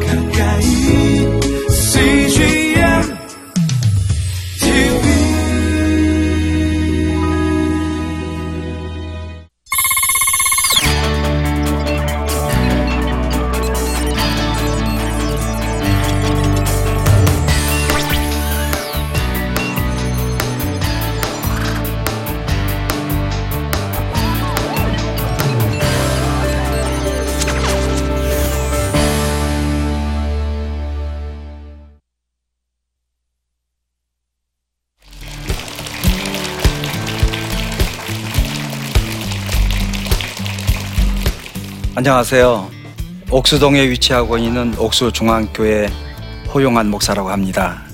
가까 안녕하세요. 옥수동에 위치하고 있는 옥수중앙교회 호용한 목사라고 합니다.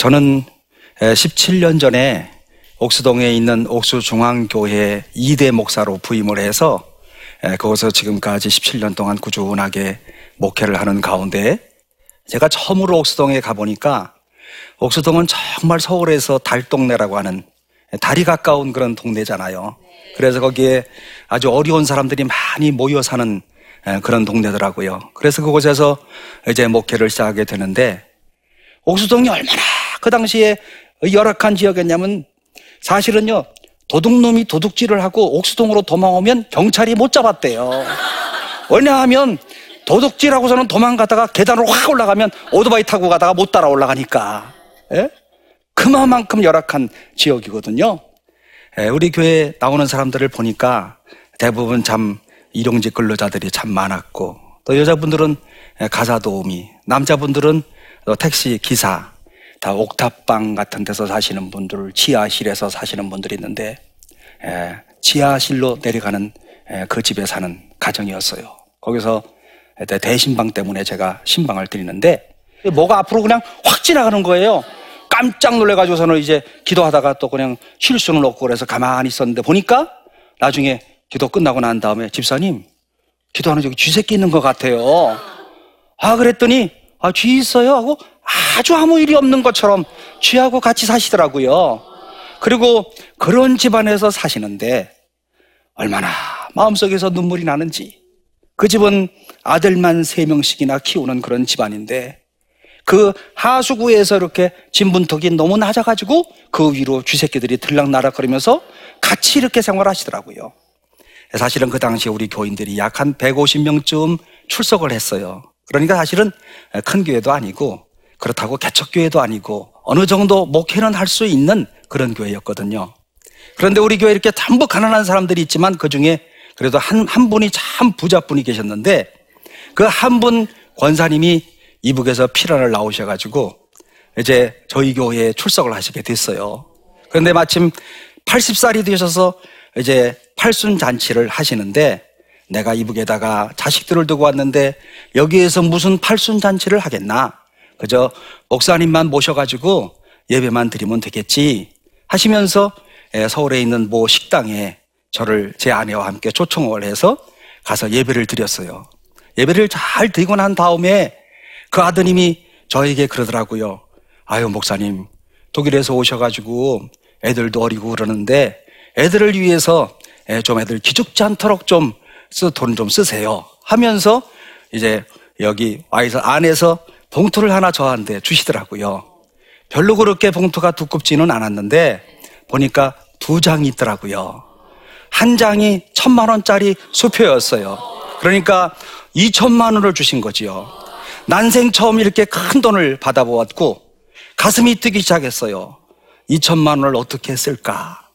저는 17년 전에 옥수동에 있는 옥수중앙교회 2대 목사로 부임을 해서 에, 거기서 지금까지 17년 동안 꾸준하게 목회를 하는 가운데 제가 처음으로 옥수동에 가보니까 옥수동은 정말 서울에서 달동네라고 하는 달이 가까운 그런 동네잖아요. 그래서 거기에 아주 어려운 사람들이 많이 모여 사는 에, 그런 동네더라고요. 그래서 그곳에서 이제 목회를 시작하게 되는데 옥수동이 얼마나 그 당시에 열악한 지역이었냐면 사실은요 도둑놈이 도둑질을 하고 옥수동으로 도망오면 경찰이 못 잡았대요. 왜냐하면 도둑질하고서는 도망가다가 계단으로 확 올라가면 오토바이 타고 가다가 못 따라 올라가니까 예? 그만큼 열악한 지역이거든요. 예, 우리 교회 나오는 사람들을 보니까 대부분 참 일용직 근로자들이 참 많았고 또 여자분들은 예, 가사 도우미, 남자분들은 또 택시 기사, 다 옥탑방 같은 데서 사시는 분들, 지하실에서 사시는 분들이 있는데 예, 지하실로 내려가는 예, 그 집에 사는 가정이었어요. 거기서 대- 대신방 때문에 제가 신방을 드리는데 뭐가 앞으로 그냥 확 지나가는 거예요. 깜짝 놀래가지고서는 이제 기도하다가 또 그냥 쉴 수는 없고 그래서 가만히 있었는데 보니까 나중에 기도 끝나고 난 다음에 집사님 기도하는 저기 쥐 새끼 있는 것 같아요. 아, 그랬더니, 아, 쥐 있어요? 하고 아주 아무 일이 없는 것처럼 쥐하고 같이 사시더라고요. 그리고 그런 집안에서 사시는데 얼마나 마음속에서 눈물이 나는지 그 집은 아들만 세 명씩이나 키우는 그런 집안인데 그 하수구에서 이렇게 진분턱이 너무 낮아가지고 그 위로 쥐새끼들이 들락날락거리면서 같이 이렇게 생활하시더라고요. 사실은 그 당시에 우리 교인들이 약 한 150명쯤 출석을 했어요. 그러니까 사실은 큰 교회도 아니고 그렇다고 개척교회도 아니고 어느 정도 목회는 할 수 있는 그런 교회였거든요. 그런데 우리 교회 이렇게 전부 가난한 사람들이 있지만 그 중에 그래도 한, 한 분이 참 부자분이 계셨는데 그 한 분 권사님이 이북에서 피란을 나오셔가지고 이제 저희 교회에 출석을 하시게 됐어요. 그런데 마침 80살이 되셔서 이제 팔순 잔치를 하시는데 내가 이북에다가 자식들을 두고 왔는데 여기에서 무슨 팔순 잔치를 하겠나? 그저 목사님만 모셔가지고 예배만 드리면 되겠지 하시면서 예, 서울에 있는 모 식당에 저를 제 아내와 함께 초청을 해서 가서 예배를 드렸어요. 예배를 잘 드리고 난 다음에 그 아드님이 저에게 그러더라고요. 아유, 목사님, 독일에서 오셔가지고 애들도 어리고 그러는데 애들을 위해서 예, 좀 애들 기죽지 않도록 좀돈좀 쓰세요. 하면서 이제 여기 와이서 안에서 봉투를 하나 저한테 주시더라고요. 별로 그렇게 봉투가 두껍지는 않았는데 보니까 두 장이 있더라고요. 한 장이 천만 원짜리 수표였어요. 그러니까 이천만 원을 주신 거지요. 난생 처음 이렇게 큰 돈을 받아보았고 가슴이 뛰기 시작했어요. 2천만 원을 어떻게 쓸까?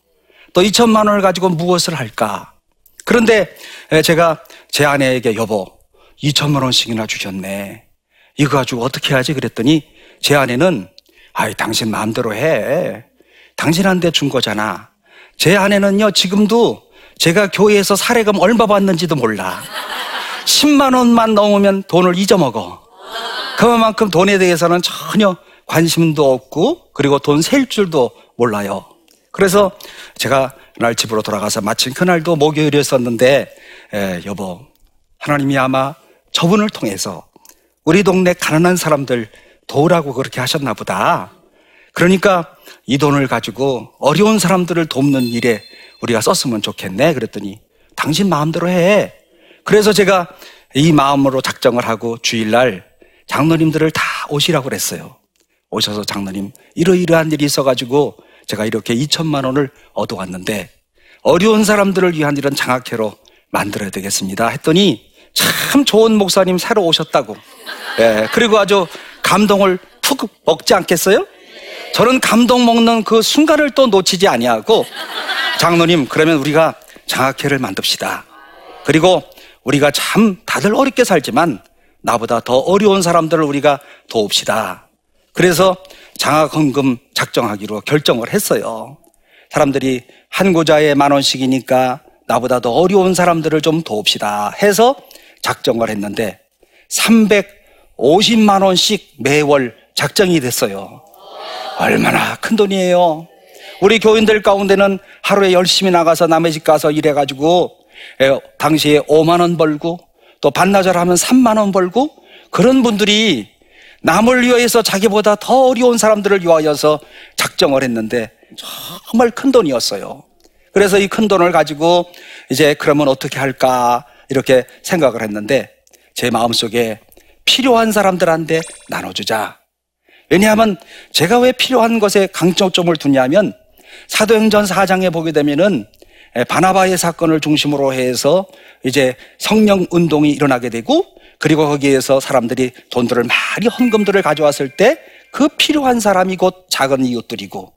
또 2천만 원을 가지고 무엇을 할까? 그런데 제가 제 아내에게 여보, 2천만 원씩이나 주셨네. 이거 가지고 어떻게 하지? 그랬더니 제 아내는 아이, 당신 마음대로 해. 당신한테 준 거잖아. 제 아내는요, 지금도 제가 교회에서 사례금 얼마 받는지도 몰라. 10만 원만 넘으면 돈을 잊어먹어. 그만큼 돈에 대해서는 전혀 관심도 없고, 그리고 돈 셀 줄도 몰라요. 그래서 제가 날 집으로 돌아가서 마침 그날도 목요일이었었는데, 에, 여보, 하나님이 아마 저분을 통해서 우리 동네 가난한 사람들 도우라고 그렇게 하셨나 보다. 그러니까 이 돈을 가지고 어려운 사람들을 돕는 일에 우리가 썼으면 좋겠네. 그랬더니 당신 마음대로 해. 그래서 제가 이 마음으로 작정을 하고 주일날 장로님들을 다 오시라고 그랬어요. 오셔서 장로님 이러이러한 일이 있어가지고 제가 이렇게 2천만 원을 얻어왔는데 어려운 사람들을 위한 이런 장학회로 만들어야 되겠습니다. 했더니 참 좋은 목사님 새로 오셨다고. 예, 그리고 아주 감동을 푹 먹지 않겠어요? 저는 감동 먹는 그 순간을 또 놓치지 아니하고 장로님 그러면 우리가 장학회를 만듭시다. 그리고 우리가 참 다들 어렵게 살지만 나보다 더 어려운 사람들을 우리가 도웁시다. 그래서 장학헌금 작정하기로 결정을 했어요. 사람들이 한 고자에 만 원씩이니까 나보다 더 어려운 사람들을 좀 도웁시다 해서 작정을 했는데 350만 원씩 매월 작정이 됐어요. 얼마나 큰 돈이에요. 우리 교인들 가운데는 하루에 열심히 나가서 남의 집 가서 일해가지고 에, 당시에 5만 원 벌고 또 반나절 하면 3만 원 벌고 그런 분들이 남을 위하여서 자기보다 더 어려운 사람들을 위하여서 작정을 했는데 정말 큰 돈이었어요. 그래서 이 큰 돈을 가지고 이제 그러면 어떻게 할까 이렇게 생각을 했는데 제 마음속에 필요한 사람들한테 나눠주자. 왜냐하면 제가 왜 필요한 것에 강점점을 두냐면 사도행전 4장에 보게 되면은 바나바의 사건을 중심으로 해서 이제 성령 운동이 일어나게 되고 그리고 거기에서 사람들이 돈들을 많이 헌금들을 가져왔을 때 그 필요한 사람이 곧 작은 이웃들이고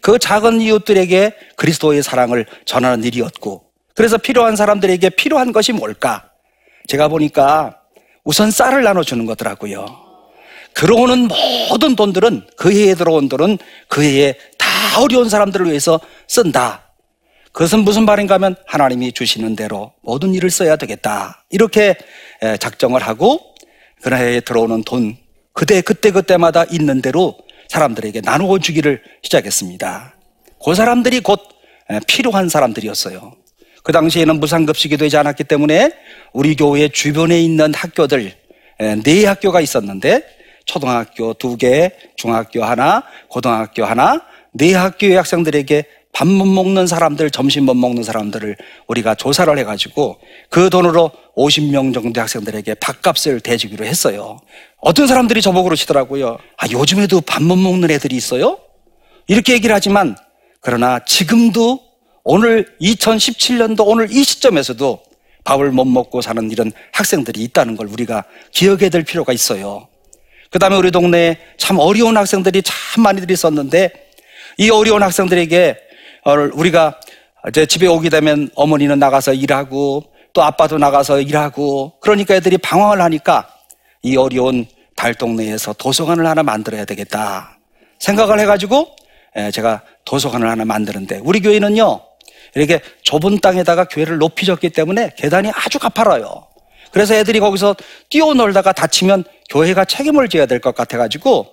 그 작은 이웃들에게 그리스도의 사랑을 전하는 일이었고 그래서 필요한 사람들에게 필요한 것이 뭘까? 제가 보니까 우선 쌀을 나눠주는 거더라고요. 들어오는 모든 돈들은 그 해에 들어온 돈은 그 해에 다 어려운 사람들을 위해서 쓴다. 그것은 무슨 말인가 하면 하나님이 주시는 대로 모든 일을 써야 되겠다. 이렇게 작정을 하고 그 해에 들어오는 돈 그때 그때 그때마다 있는 대로 사람들에게 나누어 주기를 시작했습니다. 그 사람들이 곧 필요한 사람들이었어요. 그 당시에는 무상급식이 되지 않았기 때문에 우리 교회 주변에 있는 학교들 네 학교가 있었는데 초등학교 두 개, 중학교 하나, 고등학교 하나, 네 학교의 학생들에게 밥 못 먹는 사람들, 점심 못 먹는 사람들을 우리가 조사를 해가지고 그 돈으로 50명 정도 학생들에게 밥값을 대주기로 했어요. 어떤 사람들이 저보고 그러시더라고요. 아, 요즘에도 밥 못 먹는 애들이 있어요? 이렇게 얘기를 하지만 그러나 지금도 오늘 2017년도 오늘 이 시점에서도 밥을 못 먹고 사는 이런 학생들이 있다는 걸 우리가 기억해야 될 필요가 있어요. 그 다음에 우리 동네에 참 어려운 학생들이 참 많이들 있었는데 이 어려운 학생들에게 어, 우리가 이제 집에 오게 되면 어머니는 나가서 일하고 또 아빠도 나가서 일하고 그러니까 애들이 방황을 하니까 이 어려운 달 동네에서 도서관을 하나 만들어야 되겠다 생각을 해가지고 제가 도서관을 하나 만드는데 우리 교회는요 이렇게 좁은 땅에다가 교회를 높이 졌기 때문에 계단이 아주 가파라요. 그래서 애들이 거기서 뛰어놀다가 다치면 교회가 책임을 져야 될 것 같아가지고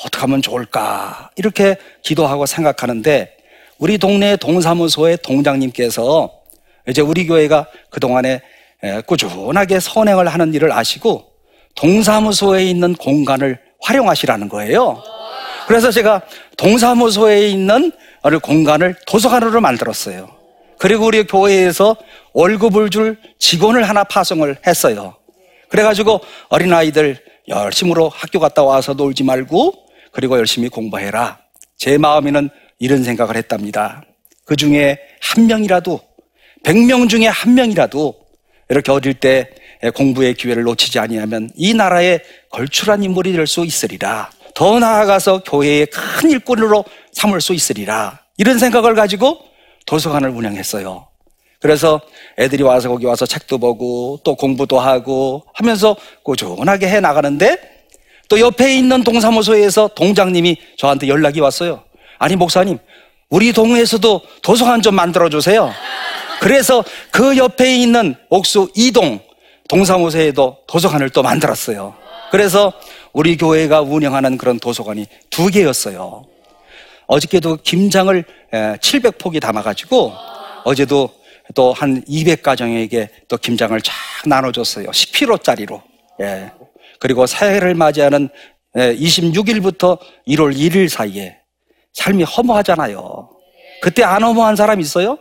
어떻게 하면 좋을까 이렇게 기도하고 생각하는데 우리 동네 동사무소의 동장님께서 이제 우리 교회가 그동안에 꾸준하게 선행을 하는 일을 아시고 동사무소에 있는 공간을 활용하시라는 거예요. 그래서 제가 동사무소에 있는 공간을 도서관으로 만들었어요. 그리고 우리 교회에서 월급을 줄 직원을 하나 파송을 했어요. 그래가지고 어린아이들 열심으로 학교 갔다 와서 놀지 말고 그리고 열심히 공부해라. 제 마음에는 이런 생각을 했답니다. 그 중에 한 명이라도, 백명 중에 한 명이라도 이렇게 어릴 때 공부의 기회를 놓치지 아니하면 이 나라의 걸출한 인물이 될 수 있으리라. 더 나아가서 교회의 큰 일꾼으로 삼을 수 있으리라. 이런 생각을 가지고 도서관을 운영했어요. 그래서 애들이 와서 거기 와서 책도 보고 또 공부도 하고 하면서 꾸준하게 해 나가는데 또 옆에 있는 동사무소에서 동장님이 저한테 연락이 왔어요. 아니, 목사님, 우리 동에서도 도서관 좀 만들어 주세요. 그래서 그 옆에 있는 옥수 이동 동사무소에도 도서관을 또 만들었어요. 그래서 우리 교회가 운영하는 그런 도서관이 두 개였어요. 어저께도 김장을 700폭이 담아가지고 어제도 또 한 200가정에게 또 김장을 쫙 나눠줬어요. 10kg짜리로. 예. 그리고 새해를 맞이하는 26일부터 1월 1일 사이에 삶이 허무하잖아요. 그때 안 허무한 사람 있어요?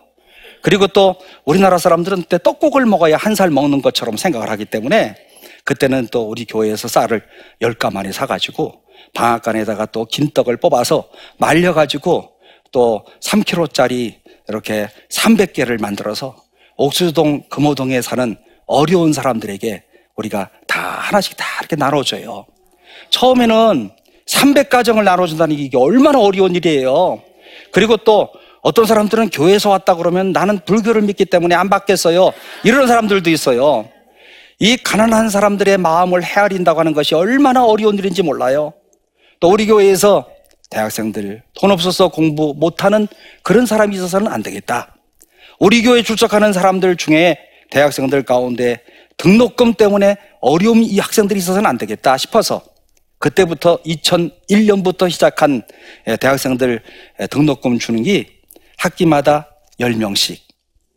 그리고 또 우리나라 사람들은 그때 떡국을 먹어야 한 살 먹는 것처럼 생각을 하기 때문에 그때는 또 우리 교회에서 쌀을 열 가마니 사가지고 방앗간에다가 또 긴떡을 뽑아서 말려가지고 또 3kg짜리 이렇게 300개를 만들어서 옥수동 금호동에 사는 어려운 사람들에게 우리가 다 하나씩 다 이렇게 나눠줘요. 처음에는 300가정을 나눠준다는 게 얼마나 어려운 일이에요. 그리고 또 어떤 사람들은 교회에서 왔다 그러면 나는 불교를 믿기 때문에 안 받겠어요. 이런 사람들도 있어요. 이 가난한 사람들의 마음을 헤아린다고 하는 것이 얼마나 어려운 일인지 몰라요. 또 우리 교회에서 대학생들 돈 없어서 공부 못하는 그런 사람이 있어서는 안 되겠다. 우리 교회 출석하는 사람들 중에 대학생들 가운데 등록금 때문에 어려움 이 학생들이 있어서는 안 되겠다 싶어서 그때부터 2001년부터 시작한 대학생들 등록금 주는 게 학기마다 10명씩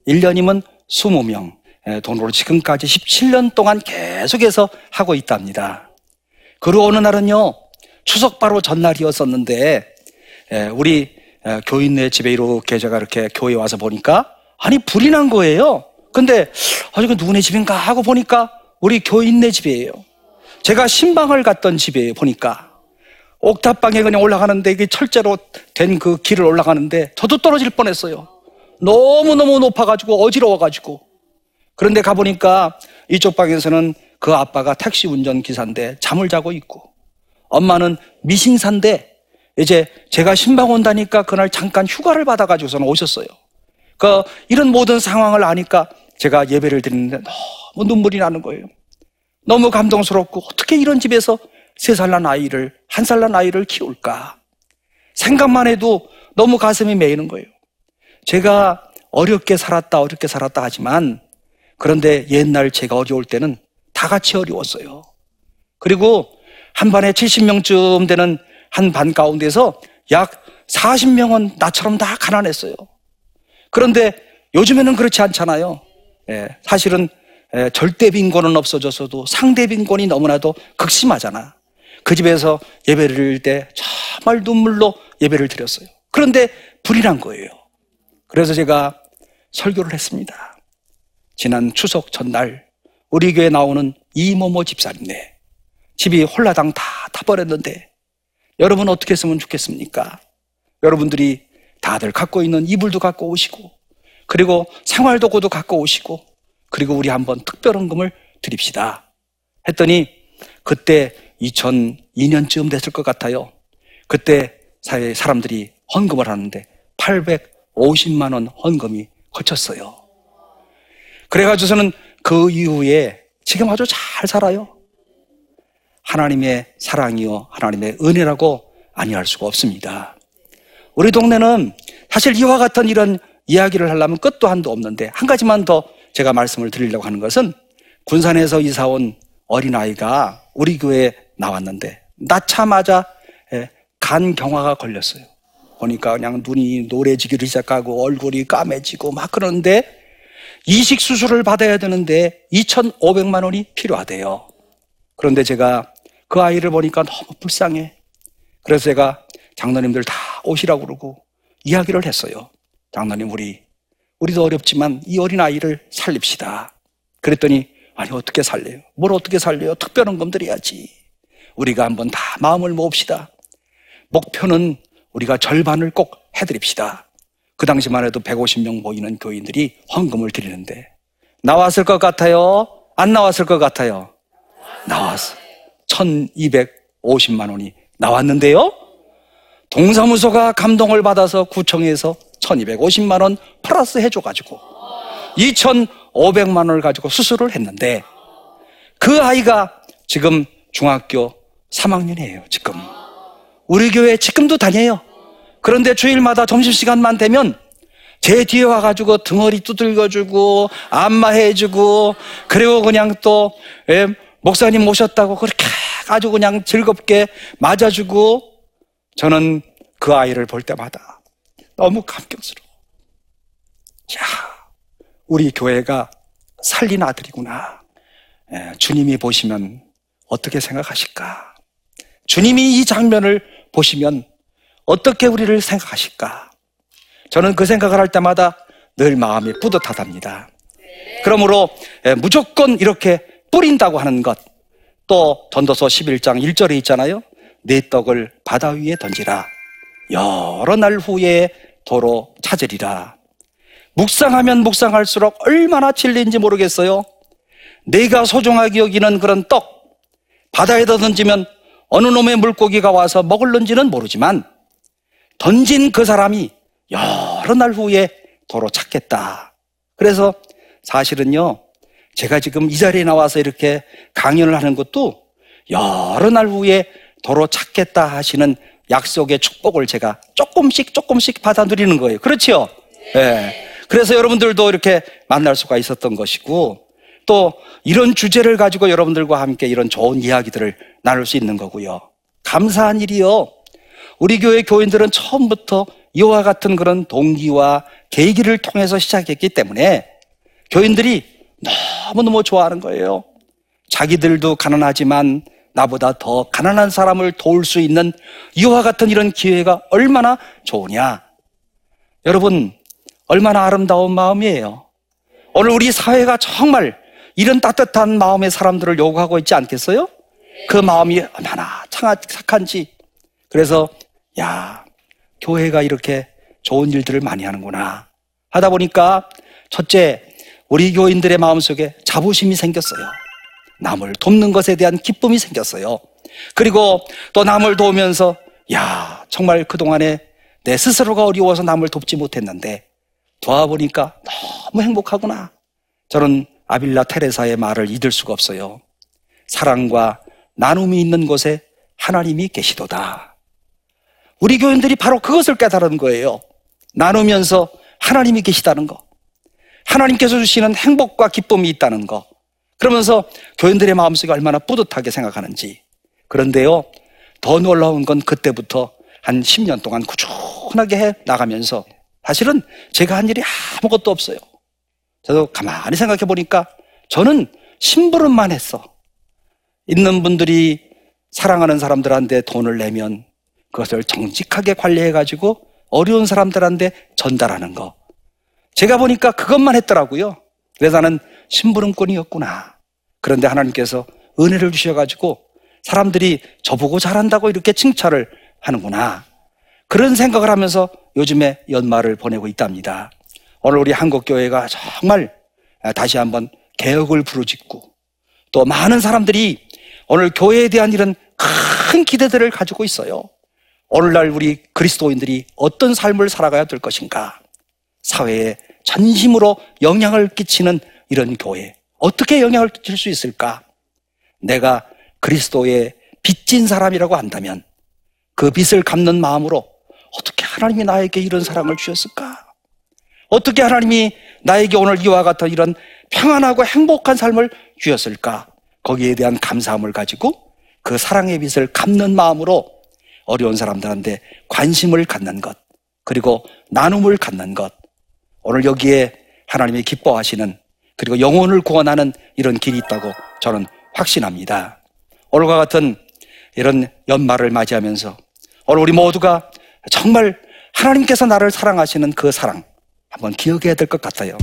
1년이면 20명 돈으로 지금까지 17년 동안 계속해서 하고 있답니다. 그리고 어느 날은요 추석 바로 전날이었었는데 우리 교인네 집에 이렇게 제가 이렇게 교회 와서 보니까 아니 불이 난 거예요. 근데 아 이거 누구네 집인가 하고 보니까 우리 교인네 집이에요. 제가 신방을 갔던 집에 보니까 옥탑방에 그냥 올라가는데 이게 철제로 된 그 길을 올라가는데 저도 떨어질 뻔했어요. 너무 너무 높아가지고 어지러워가지고. 그런데 가보니까 이쪽 방에서는 그 아빠가 택시 운전 기사인데 잠을 자고 있고 엄마는 미신사인데 이제 제가 신방 온다니까 그날 잠깐 휴가를 받아가지고서는 오셨어요. 그 이런 모든 상황을 아니까 제가 예배를 드리는데 너무 눈물이 나는 거예요. 너무 감동스럽고 어떻게 이런 집에서 세 살 난 아이를 한 살 난 아이를 키울까 생각만 해도 너무 가슴이 메이는 거예요. 제가 어렵게 살았다 어렵게 살았다 하지만 그런데 옛날 제가 어려울 때는 다 같이 어려웠어요. 그리고 한 반에 70명쯤 되는 한 반 가운데서 약 40명은 나처럼 다 가난했어요. 그런데 요즘에는 그렇지 않잖아요. 예, 사실은 예, 절대 빈곤은 없어졌어도 상대 빈곤이 너무나도 극심하잖아. 그 집에서 예배를 드릴 때 정말 눈물로 예배를 드렸어요. 그런데 불이 난 거예요. 그래서 제가 설교를 했습니다. 지난 추석 전날 우리 교회 나오는 이모모 집사님네 집이 홀라당 다 타버렸는데 여러분 어떻게 했으면 좋겠습니까? 여러분들이 다들 갖고 있는 이불도 갖고 오시고 그리고 생활도구도 갖고 오시고 그리고 우리 한번 특별헌금을 드립시다. 했더니 그때 2002년쯤 됐을 것 같아요. 그때 사회 사람들이 헌금을 하는데 850만 원 헌금이 거쳤어요. 그래가지고서는 그 이후에 지금 아주 잘 살아요. 하나님의 사랑이요, 하나님의 은혜라고 아니할 수가 없습니다. 우리 동네는 사실 이와 같은 이런 이야기를 하려면 끝도 한도 없는데 한 가지만 더 제가 말씀을 드리려고 하는 것은 군산에서 이사 온 어린아이가 우리 교회에 나왔는데 낳자마자 예, 간경화가 걸렸어요. 보니까 그냥 눈이 노래지기를 시작하고 얼굴이 까매지고 막 그러는데 이식 수술을 받아야 되는데 2,500만 원이 필요하대요. 그런데 제가 그 아이를 보니까 너무 불쌍해. 그래서 제가 장로님들 다 오시라고 그러고 이야기를 했어요. 장로님, 우리, 우리도 어렵지만 이 어린 아이를 살립시다. 그랬더니, 아니, 어떻게 살려요? 뭘 어떻게 살려요? 특별헌금 드려야지. 우리가 한번 다 마음을 모읍시다. 목표는 우리가 절반을 꼭 해드립시다. 그 당시만 해도 150명 모이는 교인들이 헌금을 드리는데, 나왔을 것 같아요? 안 나왔을 것 같아요? 나왔어. 1250만 원이 나왔는데요. 동사무소가 감동을 받아서 구청에서 1250만 원 플러스 해줘가지고 2500만 원을 가지고 수술을 했는데 그 아이가 지금 중학교 3학년이에요, 지금. 우리 교회 지금도 다녀요. 그런데 주일마다 점심시간만 되면 제 뒤에 와가지고 등허리 두들겨주고 안마해주고 그리고 그냥 또 예, 목사님 모셨다고 그렇게 아주 그냥 즐겁게 맞아주고 저는 그 아이를 볼 때마다 너무 감격스러워. 야, 우리 교회가 살린 아들이구나. 예, 주님이 보시면 어떻게 생각하실까? 주님이 이 장면을 보시면 어떻게 우리를 생각하실까? 저는 그 생각을 할 때마다 늘 마음이 뿌듯하답니다. 그러므로 예, 무조건 이렇게 뿌린다고 하는 것, 또 전도서 11장 1절에 있잖아요. 내 떡을 바다 위에 던지라. 여러 날 후에 도로 찾으리라. 묵상하면 묵상할수록 얼마나 진리인지 모르겠어요. 내가 소중하게 여기는 그런 떡, 바다에다 던지면 어느 놈의 물고기가 와서 먹을는지는 모르지만 던진 그 사람이 여러 날 후에 도로 찾겠다. 그래서 사실은요, 제가 지금 이 자리에 나와서 이렇게 강연을 하는 것도 여러 날 후에 도로 찾겠다 하시는 약속의 축복을 제가 조금씩 조금씩 받아 누리는 거예요. 그렇지요? 예. 네. 그래서 여러분들도 이렇게 만날 수가 있었던 것이고 또 이런 주제를 가지고 여러분들과 함께 이런 좋은 이야기들을 나눌 수 있는 거고요. 감사한 일이요. 우리 교회 교인들은 처음부터 이와 같은 그런 동기와 계기를 통해서 시작했기 때문에 교인들이 너무너무 좋아하는 거예요. 자기들도 가난하지만 나보다 더 가난한 사람을 도울 수 있는 이와 같은 이런 기회가 얼마나 좋으냐. 여러분, 얼마나 아름다운 마음이에요. 오늘 우리 사회가 정말 이런 따뜻한 마음의 사람들을 요구하고 있지 않겠어요? 그 마음이 얼마나 착한지. 그래서, 야, 교회가 이렇게 좋은 일들을 많이 하는구나. 하다 보니까, 첫째, 우리 교인들의 마음속에 자부심이 생겼어요. 남을 돕는 것에 대한 기쁨이 생겼어요. 그리고 또 남을 도우면서, 야, 정말 그동안에 내 스스로가 어려워서 남을 돕지 못했는데, 도와보니까 너무 행복하구나. 저는 아빌라 테레사의 말을 잊을 수가 없어요. 사랑과 나눔이 있는 곳에 하나님이 계시도다. 우리 교인들이 바로 그것을 깨달은 거예요. 나누면서 하나님이 계시다는 거. 하나님께서 주시는 행복과 기쁨이 있다는 거. 그러면서 교인들의 마음속에 얼마나 뿌듯하게 생각하는지. 그런데요, 더 놀라운 건 그때부터 한 10년 동안 꾸준하게 해 나가면서 사실은 제가 한 일이 아무것도 없어요. 저도 가만히 생각해 보니까 저는 심부름만 했어. 있는 분들이 사랑하는 사람들한테 돈을 내면 그것을 정직하게 관리해가지고 어려운 사람들한테 전달하는 거. 제가 보니까 그것만 했더라고요. 그래서 나는 심부름꾼이었구나. 그런데 하나님께서 은혜를 주셔가지고 사람들이 저보고 잘한다고 이렇게 칭찬을 하는구나. 그런 생각을 하면서 요즘에 연말을 보내고 있답니다. 오늘 우리 한국교회가 정말 다시 한번 개혁을 부르짖고 또 많은 사람들이 오늘 교회에 대한 이런 큰 기대들을 가지고 있어요. 오늘날 우리 그리스도인들이 어떤 삶을 살아가야 될 것인가? 사회에 전심으로 영향을 끼치는 이런 교회. 어떻게 영향을 끼칠 수 있을까? 내가 그리스도의 빚진 사람이라고 한다면 그 빚을 갚는 마음으로 어떻게 하나님이 나에게 이런 사랑을 주셨을까? 어떻게 하나님이 나에게 오늘 이와 같은 이런 평안하고 행복한 삶을 주셨을까? 거기에 대한 감사함을 가지고 그 사랑의 빚을 갚는 마음으로 어려운 사람들한테 관심을 갖는 것, 그리고 나눔을 갖는 것. 오늘 여기에 하나님이 기뻐하시는 그리고 영혼을 구원하는 이런 길이 있다고 저는 확신합니다. 오늘과 같은 이런 연말을 맞이하면서 오늘 우리 모두가 정말 하나님께서 나를 사랑하시는 그 사랑 한번 기억해야 될 것 같아요.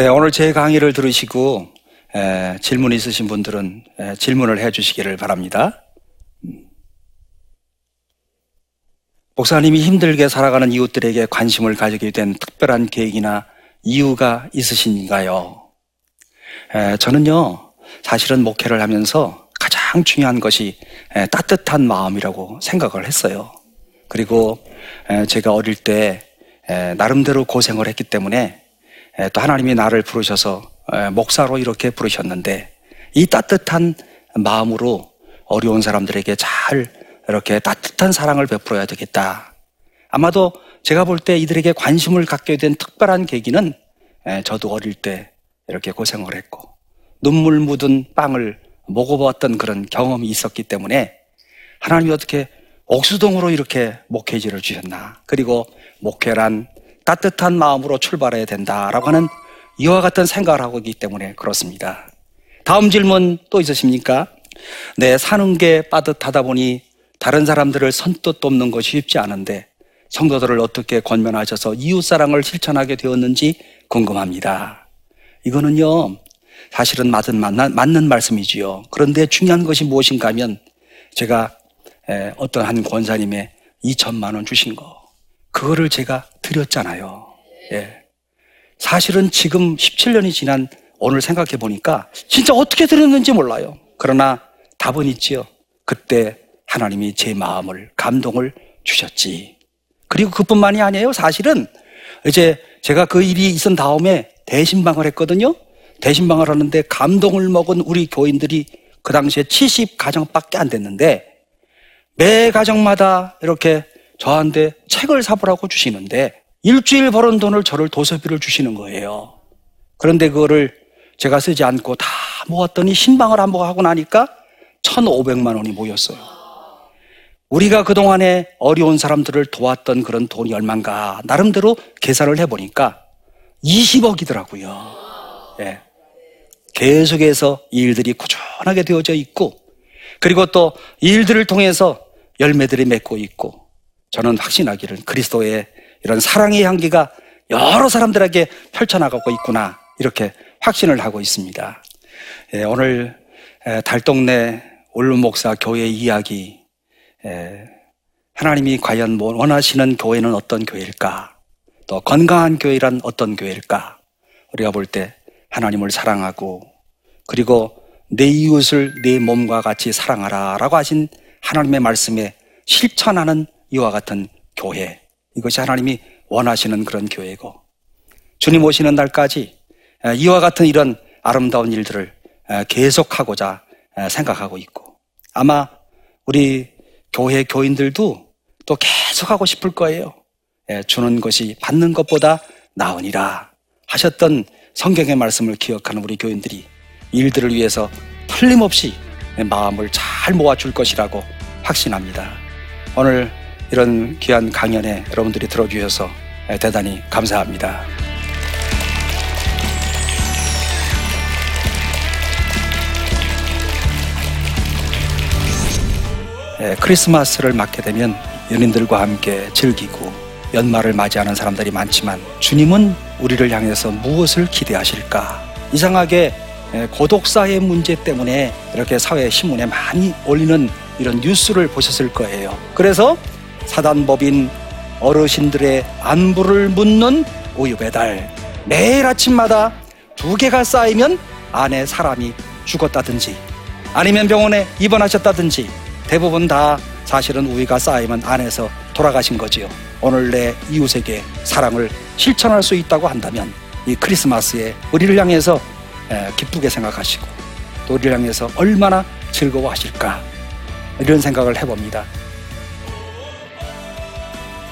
네, 오늘 제 강의를 들으시고 에, 질문 있으신 분들은 에, 질문을 해 주시기를 바랍니다. 음. 목사님이 힘들게 살아가는 이웃들에게 관심을 가지게 된 특별한 계획이나 이유가 있으신가요? 에, 저는요, 사실은 목회를 하면서 가장 중요한 것이 에, 따뜻한 마음이라고 생각을 했어요. 그리고 에, 제가 어릴 때 에, 나름대로 고생을 했기 때문에 에, 또 하나님이 나를 부르셔서 에, 목사로 이렇게 부르셨는데 이 따뜻한 마음으로 어려운 사람들에게 잘 이렇게 따뜻한 사랑을 베풀어야 되겠다. 아마도 제가 볼 때 이들에게 관심을 갖게 된 특별한 계기는 에, 저도 어릴 때 이렇게 고생을 했고 눈물 묻은 빵을 먹어봤던 그런 경험이 있었기 때문에 하나님이 어떻게 옥수동으로 이렇게 목회지를 주셨나. 그리고 목회란 따뜻한 마음으로 출발해야 된다라고 하는 이와 같은 생각을 하고 있기 때문에 그렇습니다. 다음 질문 또 있으십니까? 네, 사는 게 빠듯하다 보니 다른 사람들을 선뜻 돕는 것이 쉽지 않은데 성도들을 어떻게 권면하셔서 이웃사랑을 실천하게 되었는지 궁금합니다. 이거는요, 사실은 맞은, 맞는, 말씀이지요. 그런데 중요한 것이 무엇인가 하면 제가 어떤 한 권사님의 2천만 원 주신 거. 그거를 제가 드렸잖아요. 예. 사실은 지금 17년이 지난 오늘 생각해 보니까 진짜 어떻게 드렸는지 몰라요. 그러나 답은 있지요. 그때 하나님이 제 마음을, 감동을 주셨지. 그리고 그뿐만이 아니에요. 사실은 이제 제가 그 일이 있은 다음에 대신방을 했거든요. 대신방을 하는데 감동을 먹은 우리 교인들이 그 당시에 70 가정밖에 안 됐는데 매 가정마다 이렇게 저한테 책을 사보라고 주시는데 일주일 벌은 돈을 저를 도서비를 주시는 거예요. 그런데 그거를 제가 쓰지 않고 다 모았더니 신방을 한번 하고 나니까 1,500만 원이 모였어요. 우리가 그동안에 어려운 사람들을 도왔던 그런 돈이 얼만가 나름대로 계산을 해보니까 20억이더라고요. 예. 계속해서 일들이 꾸준하게 되어져 있고 그리고 또 일들을 통해서 열매들이 맺고 있고 저는 확신하기를 그리스도의 이런 사랑의 향기가 여러 사람들에게 펼쳐나가고 있구나 이렇게 확신을 하고 있습니다. 예, 오늘 달동네 올름 목사 교회 이야기 하나님이 과연 뭐 원하시는 교회는 어떤 교회일까? 또 건강한 교회란 어떤 교회일까? 우리가 볼 때 하나님을 사랑하고 그리고 내 이웃을 내 몸과 같이 사랑하라라고 하신 하나님의 말씀에 실천하는 이와 같은 교회. 이것이 하나님이 원하시는 그런 교회고 주님 오시는 날까지 이와 같은 이런 아름다운 일들을 계속하고자 생각하고 있고 아마 우리 교회 교인들도 또 계속하고 싶을 거예요. 주는 것이 받는 것보다 나으니라 하셨던 성경의 말씀을 기억하는 우리 교인들이 일들을 위해서 틀림없이 마음을 잘 모아줄 것이라고 확신합니다. 오늘 이런 귀한 강연에 여러분들이 들어주셔서 대단히 감사합니다. 크리스마스를 맞게 되면 연인들과 함께 즐기고 연말을 맞이하는 사람들이 많지만 주님은 우리를 향해서 무엇을 기대하실까? 이상하게 고독사의 문제 때문에 이렇게 사회 신문에 많이 올리는 이런 뉴스를 보셨을 거예요. 그래서 사단법인 어르신들의 안부를 묻는 우유 배달. 매일 아침마다 두 개가 쌓이면 안에 사람이 죽었다든지 아니면 병원에 입원하셨다든지 대부분 다 사실은 우유가 쌓이면 안에서 돌아가신 거지요. 오늘 내 이웃에게 사랑을 실천할 수 있다고 한다면 이 크리스마스에 우리를 향해서 기쁘게 생각하시고 또 우리를 향해서 얼마나 즐거워하실까 이런 생각을 해봅니다.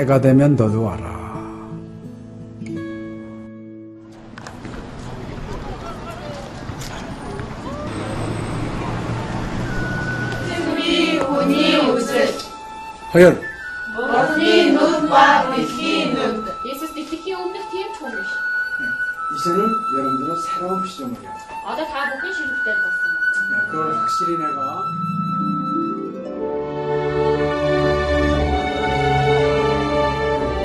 때가 되면 너도 와라. 승비 운이 우승 허연. 머리 눈과 빛이 눈. 예수님이 없는 팀 총이시 이제는 여러분들은 새로운 시점이야. 아까 다 먹기 싫을 때 봤어 네, 그걸 확실히 내가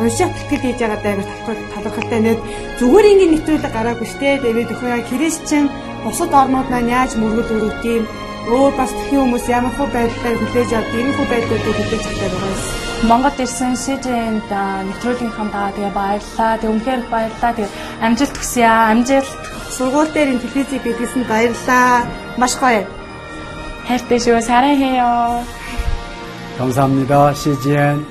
уншаад тэтгэл хийж байгаа даа талархалтай нэг зүгээр ингээд нэвтрүүлэг гараагүй штэ тэгээд өхөө яа христчэн бусад орнууд маань яаж мөргөл өрөвт юм өөр бас тхэн хүмүүс ямар хөө байдлаар хүлээж авд ийм хөө байдлуудыг хүлээж авдаг байгаа юм. Монгол ирсэн СЖН-д нэвтрүүлгийнхаа даа тэгээ баярлаа. Тэг үнхээр их баярлаа. Тэг амжилт хүсье аа. Амжилт. Сургууль дээр ин телевизийг бидлсэн баярлаа. Маш гоё. хайртай шүү. 사랑해요. 감사합니다. CGN